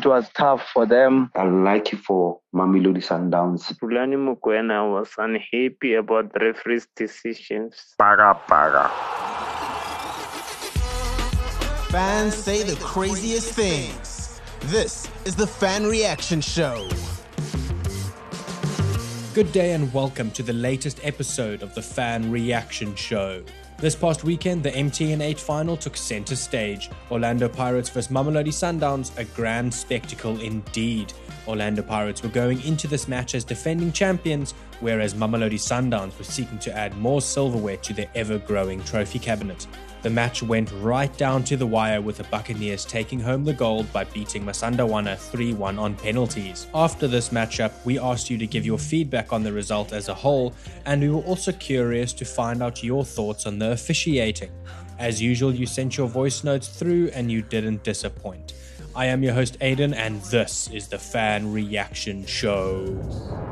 It was tough for them. Unlucky for Mamelodi Sundowns. Rhulani Mokwena was unhappy about the referee's decisions. Paga, paga. Fans say the craziest things. This is the Fan Reaction Show. Good day and welcome to the latest episode of the Fan Reaction Show. This past weekend, the MTN 8 final took center stage. Orlando Pirates vs Mamelodi Sundowns, a grand spectacle indeed. Orlando Pirates were going into this match as defending champions, whereas Mamelodi Sundowns were seeking to add more silverware to their ever growing trophy cabinet. The match went right down to the wire with the Buccaneers taking home the gold by beating Masandawana 3 1 on penalties. After this matchup, we asked you to give your feedback on the result as a whole, and we were also curious to find out your thoughts on the officiating. As usual, you sent your voice notes through and you didn't disappoint. I am your host, Aiden, and this is the Fan Reaction Show.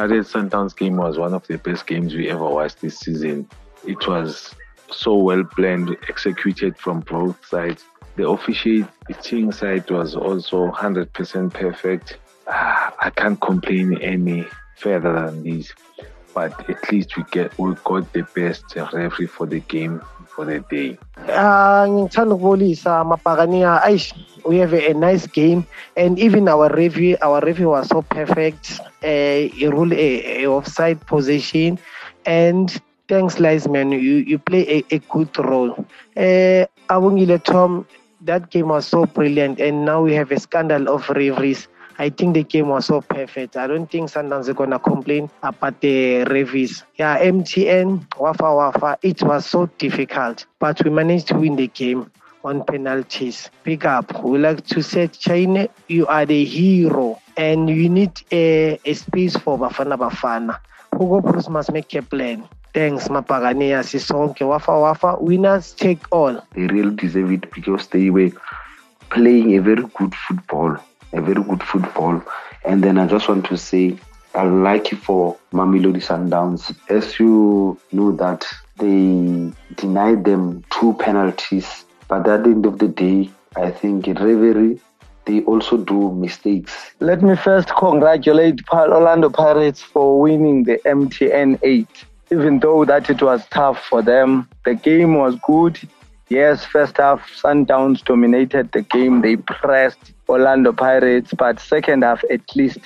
Pirates Sundowns game was one of the best games we ever watched this season. It was so well planned, executed from both sides. The officiating side was also 100% perfect. Ah, I can't complain any further than this, but at least we get we got the best referee for the game for the day. Uh, we have a, nice game and even our review our review was so perfect. Uh, he ruled a, a offside position and thanks Liesman, you, you play a, a good role. Uh, Abongile Tom, that game was so brilliant and now we have a scandal of referees. I think the game was so perfect. I don't think Sundowns are gonna complain about the referees. Yeah, MTN, Wafa Wafa, it was so difficult, but we managed to win the game on penalties. Pick up. We like to say, Chaine, you are the hero, and you need a, a space for Bafana Bafana. Hugo Broos must make a plan. Thanks, Mapagania, Sisonke, Wafa Wafa. Winners take all. They really deserve it because they were playing a very good football, a very good football. And then I just want to say, unlucky for Mamelodi Sundowns. As you know that they denied them two penalties, but at the end of the day, I think in referee, they also do mistakes. Let me first congratulate Orlando Pirates for winning the MTN 8. Even though that it was tough for them, the game was good. Yes, first half, Sundowns dominated the game. They pressed Orlando Pirates, but second half, at least,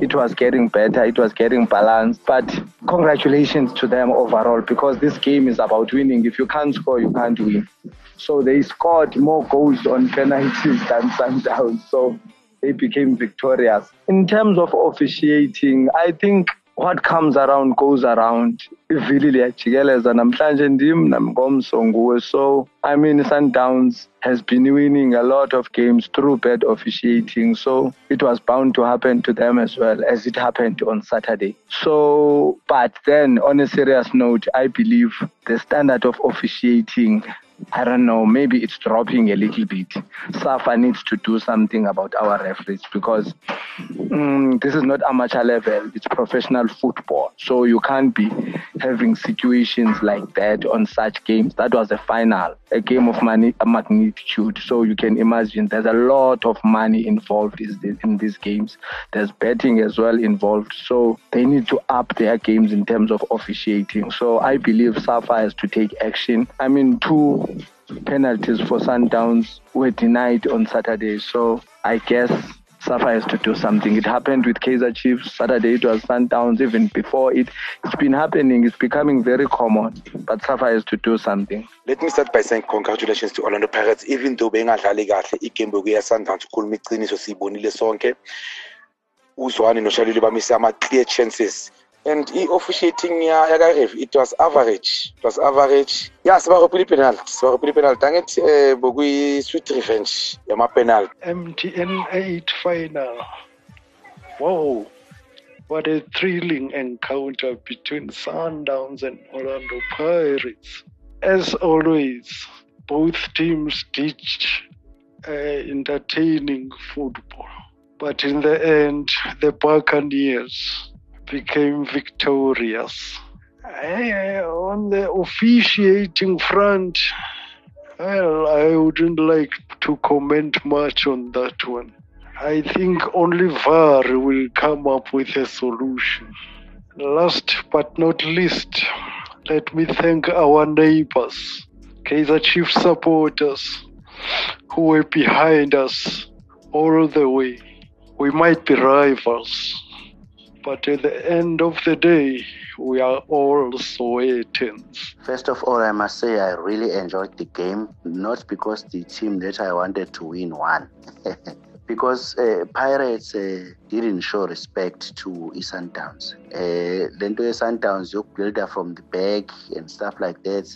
it was getting better. It was getting balanced. But congratulations to them overall because this game is about winning. If you can't score, you can't win. So they scored more goals on penalties than Sundowns. So they became victorious. In terms of officiating, I think what comes around goes around. Ivili liyajikeleza namhlanje ndim namngomso nguwe so i mean sundowns has been winning a lot of games through bad officiating. So it was bound to happen to them as well as it happened on saturday. So but then on a serious note i believe the standard of officiating I don't know, maybe it's dropping a little bit. SAFA needs to do something about our referees because mm, this is not amateur level, it's professional football. So you can't be having situations like that on such games. That was a final, a game of money, a magnitude. So you can imagine there's a lot of money involved in these games. There's betting as well involved. So they need to up their games in terms of officiating. So I believe SAFA has to take action. I mean, two penalties for Sundowns were denied on Saturday. So I guess SAFA has to do something. It happened with Kaizer Chiefs. Saturday it was Sundowns. Even before it, it's been happening. It's becoming very common. But SAFA has to do something. Let me start by saying congratulations to Orlando Pirates. Even though bengadlali kahle igame bokuya Sundowns ukhuluma iqiniso siyibonile sonke. Uzwane noShalile bamise ama clear chances. And i-officiating yaka-ref it was average it was average ya sibaropile ipenalty sibaropile ipenalty angithi um bokuyi-sweet revenge yama-penalty MTN 8 final. Whoa, what a thrilling encounter between Sundowns and Orlando Pirates. As always, both teams ditched uh, entertaining football. But in the end, the Buccaneers became victorious. Eh, on the officiating front, well, I wouldn't like to comment much on that one. I think only VAR will come up with a solution. Last but not least, let me thank our neighbors, Kaizer Chief supporters, who were behind us all the way. We might be rivals, but at the end of the day, we are all Sowetan. First of all, I must say I really enjoyed the game, not because the team that I wanted to win won. because uh, Pirates uh, didn't show respect to i-Sundowns. Uh, le nto ye-Sundowns yokubuilda from the back and stuff like that,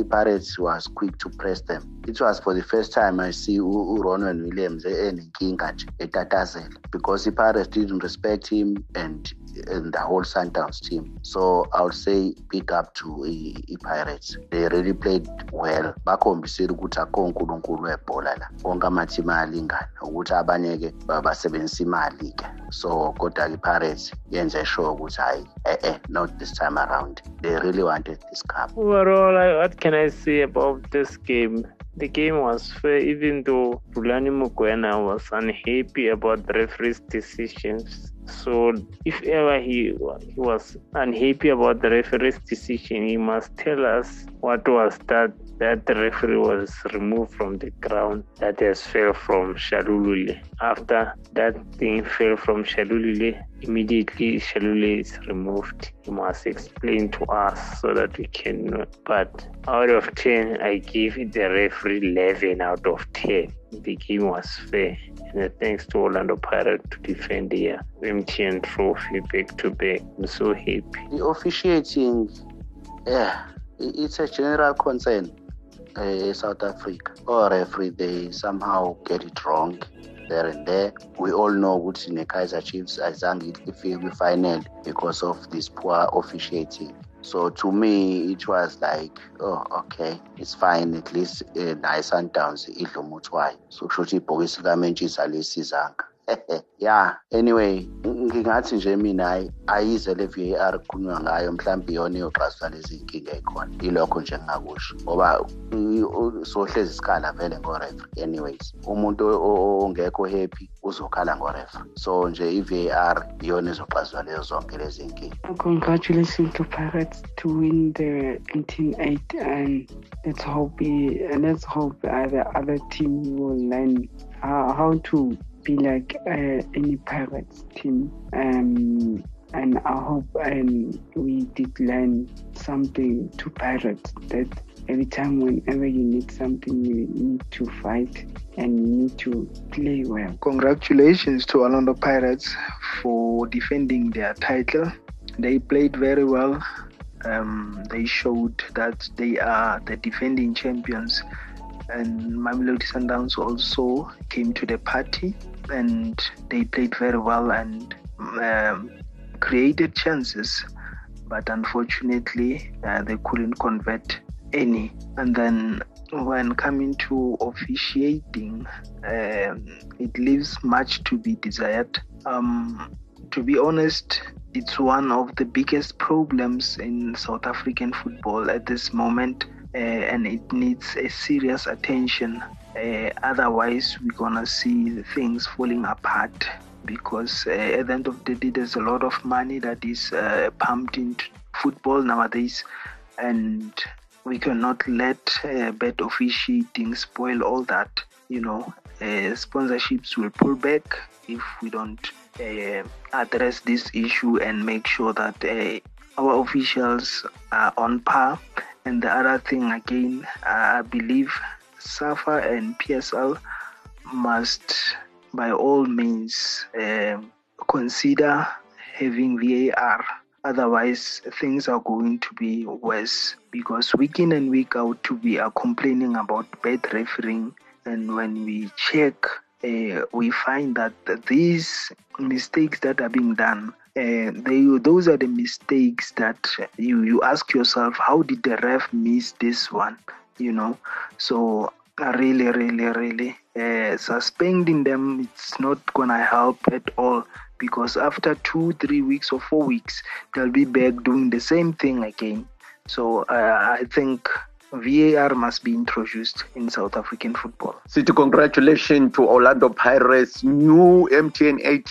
i-Pirates was quick to press them. It was for the first time I see uRonwen Williams enenkinga nje etatazela because i-Pirates didn't respect him and and the whole Sundowns team. So I would say big up to i-Pirates. They really played well. Bakhombisile ukuthi akho unkulunkulu webhola la. Wonke amathimi ayalingana ukuthi abanye-ke basebenzisa imali-ke. So kodwa i-Pirates yenze sure ukuthi hayi eh eh not this time around. They really wanted this cup. Overall, what can I say about this game? The game was fair, even though Rhulani Mokwena was unhappy about the referee's decisions. So, if ever he, he was unhappy about the referee's decision, he must tell us what was that that the referee was removed from the ground that has fell from Shalulile. After that thing fell from Shalulile, immediately Shalulile is removed. He must explain to us so that we can know. But out of 10, I give the referee 11 out of 10. The game was fair. Thanks to Orlando Pirates to defend the MTN trophy back to back. I'm so happy. The officiating, yeah, it's a general concern uh, South Africa. Or referee, they somehow get it wrong there and there. We all know ukuthi ne-Kaizer Chiefs azange ifike kwi-final because of this poor officiating. So to me, it was like, oh, okay, it's fine. At least uh, naye Sundowns idla umuthi wayo. So kusho ukuthi ibhokisi likamentshisi alisizanga. yeah anyway ngingathi nje mina hayi ayize le VAR kukhulunywa ngayo mhlawumbe iyona iyoxazulula lezi inkinga ekhona. Ilokho nje engingakusho ngoba sohlezi isikhala vele ngo-referee anyways umuntu ongekho happy uzokhala ngo-referee so nje i-VAR iyona izoxazulula lezo zonke lezi inkinga congratulations to pirates to win the 188 and let's hope let's hope uh, the other team will learn how, how to be like uh, any pirates team. Um, and I hope um, we did learn something to pirates that every time whenever you need something you need to fight and you need to play well. Congratulations to orlando pirates for defending their title. They played very well. Um, they showed that they are the defending champions and Mamelodi Sundowns also came to the party and they played very well and um, created chances, but unfortunately uh, they couldn't convert any. And then when coming to officiating, um, it leaves much to be desired. Um, to be honest, it's one of the biggest problems in South African football at this moment uh, Uh, and it needs a serious attention. Uh, otherwise, we're gonna see things falling apart because uh, at the end of the day, there's a lot of money that is uh, pumped into football nowadays, and we cannot let uh, bad officiating spoil all that. You know, sponsorships will pull back if we don't address this issue and make sure that our officials are on par and the other thing again, I believe SAFA and PSL must, by all means, um, consider having VAR. Otherwise, things are going to be worse because week in and week out, we are complaining about bad refereeing, and when we check, uh, we find that these mistakes that are being done uh, they, those are the mistakes that you, you ask yourself, how did the ref miss this one? You know, so really, really, really, uh, suspending them, it's not gonna help at all because after two, three weeks or four weeks, they'll be back doing the same thing again. So uh, I think VAR must be introduced in South African football. City, congratulations to Orlando Pirates, new MTN 8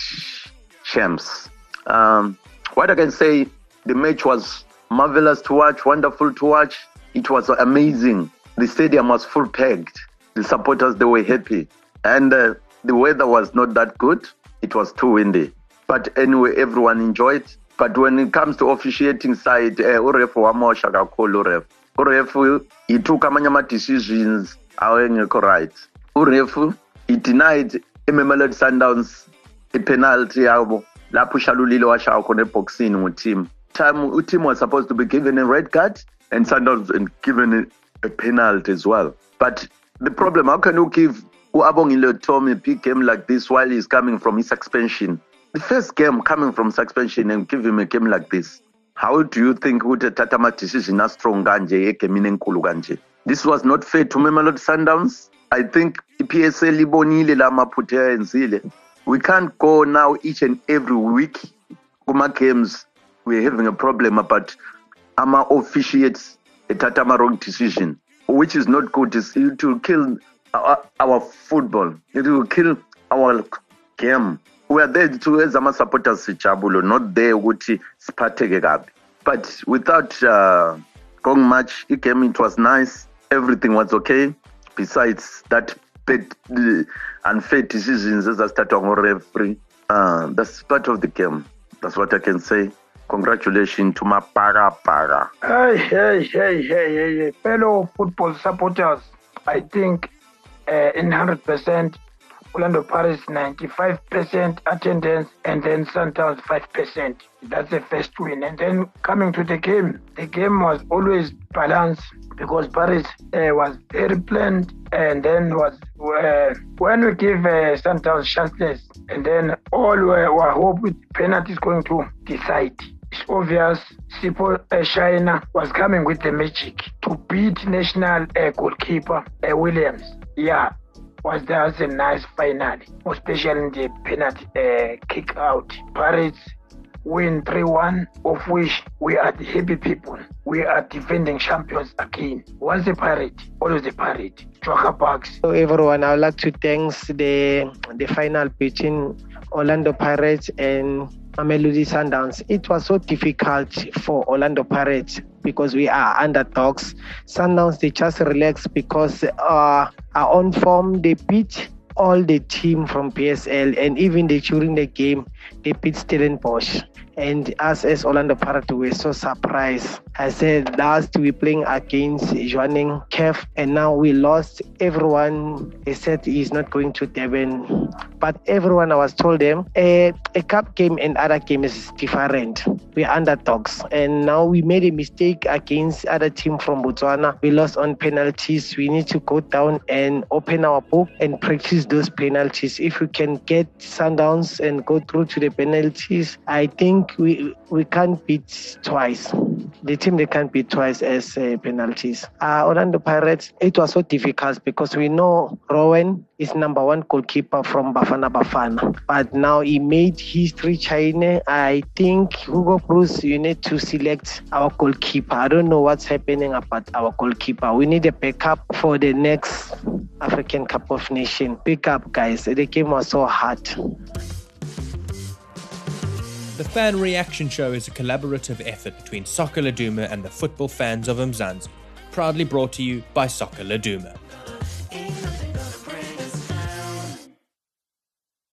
champs. Um, what I can say, the match was marvelous to watch, wonderful to watch. It was amazing. The stadium was full packed. The supporters they were happy, and uh, the weather was not that good. It was too windy, but anyway, everyone enjoyed. But when it comes to officiating side, uh, uref wamosha kakhulu uref. Uref he took amanye ama-decisions awengekho right. Uref he denied iMamelodi Sundowns ipenalty yabo lapho ushalulile washaya khona eboxini nguteam. Time uteam was supposed to be given a red card and Sundowns and given a, penalty as well. But the problem, how can you give Uabongile Tommy a big game like this while he's coming from his suspension? The first game coming from suspension and give him a game like this. How do you think ukuthi thatha ama-decision a-strong kanje egemini enkulu kanje? This was not fair to Mamelodi Sundowns. I think i-PSL ibonile la maphutha ayenzile. We can't go now each and every week kuma-games we're having a problem about ama-officiates ethatha ama-wrong decision which is not good. It's, it will kill our, our football. It will kill our game. We are there to as ama supporters sijabulo, not there ukuthi siphatheke kabi. But without uh, going much, it game it was nice. Everything was okay. Besides that unfair decisions on referee, uh, that's part of the game. That's what I can say. Congratulations to para. Hey, hey, hey, hey, hey, fellow football supporters. I think uh, in 100%, Orlando Paris 95% attendance, and then Sundowns 5%. That's the first win. And then coming to the game, the game was always balanced because Paris uh, was very planned, and then was uh, when we give uh, Sundowns chances, and then all were, were hope with penalties going to decide it's obvious Sipho uh, Chaine was coming with the magic to beat national goalkeeper Williams. Yeah, was that a nice final, especially in the penalty kick out. Paris win 3-1, of which we are the happy people. We are defending champions again. Once a pirate, always a pirate. Joker Bucks. So everyone, I would like to thank the the final between Orlando Pirates and Mamelodi Sundowns. It was so difficult for Orlando Pirates because we are underdogs. Sundowns they just relax because uh, are on form. They beat all the team from PSL and even the, during the game they beat Stellenbosch. And us as Orlando Pirates were so surprised. I said last we playing against Jwaneng Kev and now we lost. Everyone they said he's not going to Devon. But everyone I was told them a, a cup game and other game is different. We're underdogs. And now we made a mistake against other team from Botswana. We lost on penalties. We need to go down and open our book and practice those penalties. If we can get sundowns and go through to the penalties, I think we we can't beat twice. The team they can't beat twice as uh, penalties. Uh, Orlando Pirates, it was so difficult because we know Rowan is number one goalkeeper from Bafana Bafana, but now he made history. Chaine, I think Hugo Broos, you need to select our goalkeeper. I don't know what's happening about our goalkeeper. We need a backup for the next African Cup of Nation. Pick up, guys. The game was so hard. The Fan Reaction Show is a collaborative effort between Soccer Laduma and the football fans of Mzansi, proudly brought to you by Soccer Laduma.